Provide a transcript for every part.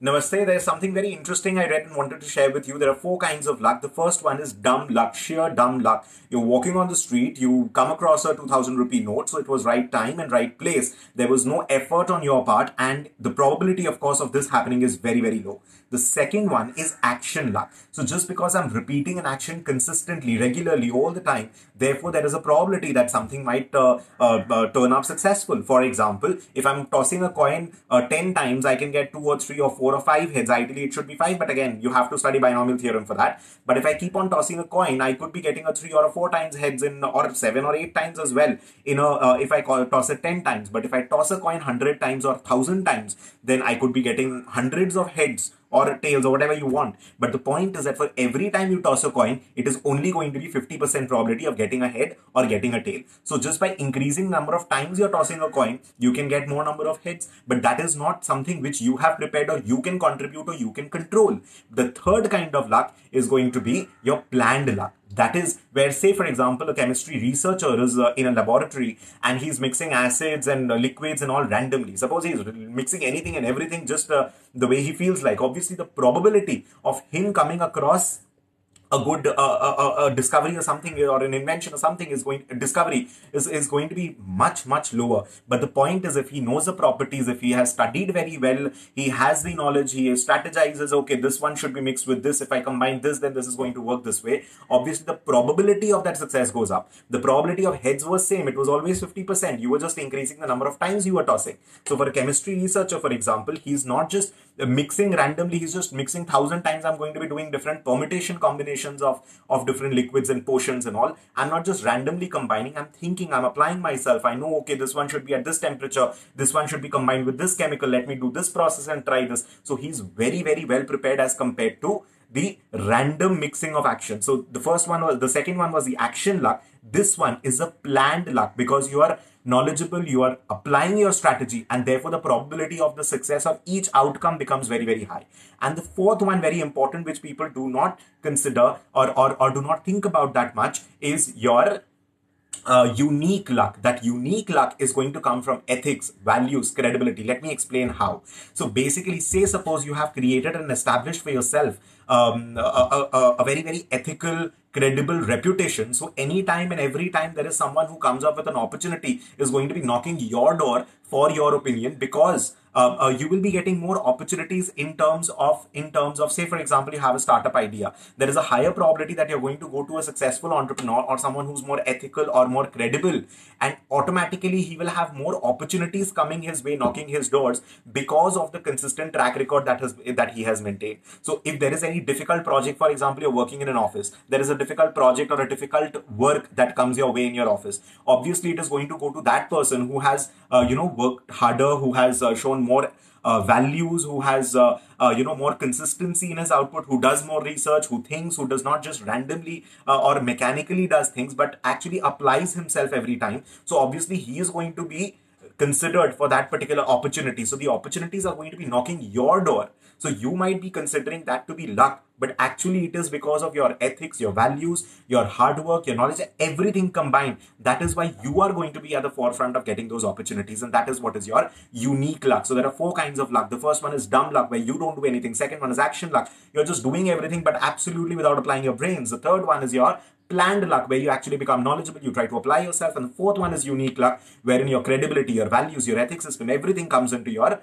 Namaste. There's something very interesting I read and wanted to share with you. There are four kinds of luck. The first one is dumb luck, sheer dumb luck. You're walking on the street, you come across a 2000 rupee note, so it was right time and right place. There was no effort on your part, and the probability, of course, of this happening is very, very low. The second one is action luck. So just because I'm repeating an action consistently, regularly, all the time, therefore there is a probability that something might uh, uh, uh, turn up successful. For example, if I'm tossing a coin uh, 10 times, I can get two or three or four or five heads. Ideally, it should be five, but again, you have to study binomial theorem for that. But if I keep on tossing a coin, I could be getting a three or a four times heads in, or seven or eight times as well. You know, uh, if I call, toss it 10 times, but if I toss a coin 100 times or 1000 times, then I could be getting hundreds of heads or tails or whatever you want. But the point is that for every time you toss a coin, it is only going to be 50% probability of getting a head or getting a tail. So just by increasing number of times you're tossing a coin, you can get more number of heads. But that is not something which you have prepared or you can contribute or you can control. The third kind of luck is going to be your planned luck. That is where, say, for example, a chemistry researcher is uh, in a laboratory and he's mixing acids and uh, liquids and all randomly. Suppose he's mixing anything and everything just uh, the way he feels like. Obviously, the probability of him coming across a good uh, a, uh, uh, a, discovery or something or an invention or something is going discovery is, is going to be much much lower. But the point is if he knows the properties if he has studied very well he has the knowledge he strategizes okay this one should be mixed with this. If i combine this then this is going to work this way. Obviously the probability of that success goes up. The probability of heads was same. It was always 50% you were just increasing the number of times you were tossing. So for a chemistry researcher for example he's not just Uh, mixing randomly he's just mixing thousand times i'm going to be doing different permutation combinations of of different liquids and potions and all. I'm not just randomly combining i'm thinking i'm applying myself. I know okay this one should be at this temperature this one should be combined with this chemical let me do this process and try this. So he's very very well prepared as compared to the random mixing of action. So the first one was the second one was the action luck. This one is a planned luck because you are knowledgeable, you are applying your strategy, and therefore the probability of the success of each outcome becomes very, very high. And the fourth one, very important, which people do not consider or, or, or do not think about that much, is your uh, unique luck. That unique luck is going to come from ethics, values, credibility. Let me explain how. So basically, say suppose you have created and established for yourself um, a, a, a, very, very ethical, credible reputation. So anytime and every time there is someone who comes up with an opportunity is going to be knocking your door for your opinion because uh, uh, you will be getting more opportunities in terms of in terms of say for example you have a startup idea. There is a higher probability that you're going to go to a successful entrepreneur or someone who's more ethical or more credible. And automatically he will have more opportunities coming his way knocking his doors because of the consistent track record that has that he has maintained. So if there is any difficult project for example you're working in an office there is a difficult project or a difficult work that comes your way in your office. Obviously it is going to go to that person who has uh, you know worked harder who has uh, shown more uh, values, who has uh, uh, you know more consistency in his output, who does more research, who thinks, who does not just randomly uh, or mechanically does things, but actually applies himself every time. So obviously he is going to be considered for that particular opportunity. So the opportunities are going to be knocking your door. So you might be considering that to be luck, but actually it is because of your ethics, your values, your hard work, your knowledge, everything combined. That is why you are going to be at the forefront of getting those opportunities. And that is what is your unique luck. So there are four kinds of luck. The first one is dumb luck, where you don't do anything. Second one is action luck. You're just doing everything, but absolutely without applying your brains. The third one is your planned luck where you actually become knowledgeable you try to apply yourself and the fourth one is unique luck wherein your credibility your values your ethics system everything comes into your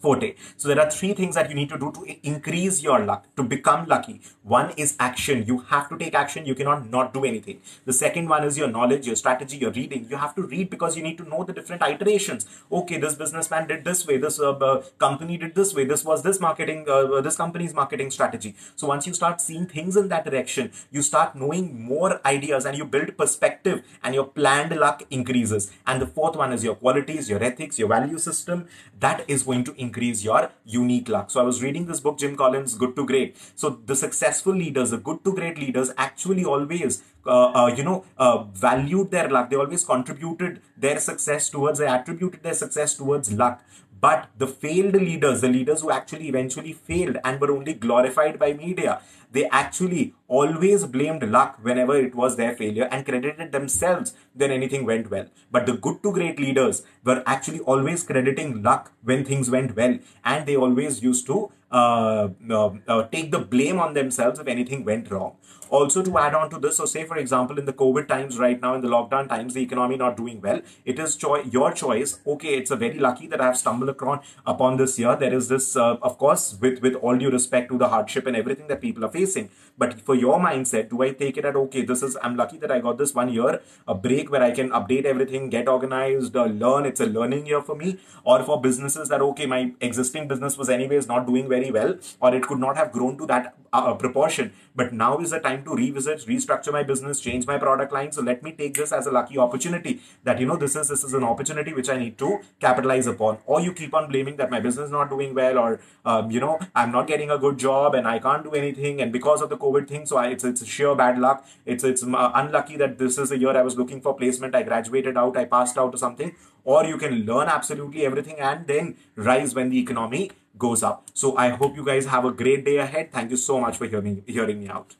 forte. So there are three things that you need to do to increase your luck, to become lucky. One is action. You have to take action. You cannot not do anything. The second one is your knowledge, your strategy, your reading. You have to read because you need to know the different iterations. Okay, this businessman did this way. This uh, uh, company did this way. This was this marketing, uh, uh, this company's marketing strategy. So once you start seeing things in that direction, you start knowing more ideas and you build perspective and your planned luck increases. And the fourth one is your qualities, your ethics, your value system. That is going to increase increase your unique luck. So I was reading this book, Jim Collins, Good to Great. So the successful leaders, the good to great leaders actually always uh, uh, you know, uh, valued their luck. They always contributed their success towards, they attributed their success towards luck But the failed leaders, the leaders who actually eventually failed and were only glorified by media, they actually always blamed luck whenever it was their failure and credited themselves when anything went well. But the good to great leaders were actually always crediting luck when things went well, and they always used to uh, uh, uh, take the blame on themselves if anything went wrong. Also, to add on to this, so say for example, in the COVID times right now, in the lockdown times, the economy not doing well, it is cho- your choice. Okay, it's a very lucky that I have stumbled upon upon this year. There is this, uh, of course, with with all due respect to the hardship and everything that people are facing. But for your mindset, do I take it at okay? This is I'm lucky that I got this one year a break where I can update everything, get organized, uh, learn. It's a learning year for me. Or for businesses that okay, my existing business was anyways not doing very well, or it could not have grown to that uh, proportion. But now is the time time to revisit, restructure my business, change my product line. So let me take this as a lucky opportunity that you know this is this is an opportunity which I need to capitalize upon. Or you keep on blaming that my business is not doing well, or um, you know I'm not getting a good job and I can't do anything, and because of the COVID thing, so I, it's it's sheer bad luck. It's it's uh, unlucky that this is the year I was looking for placement. I graduated out, I passed out or something. Or you can learn absolutely everything and then rise when the economy goes up. So I hope you guys have a great day ahead. Thank you so much for hearing hearing me out.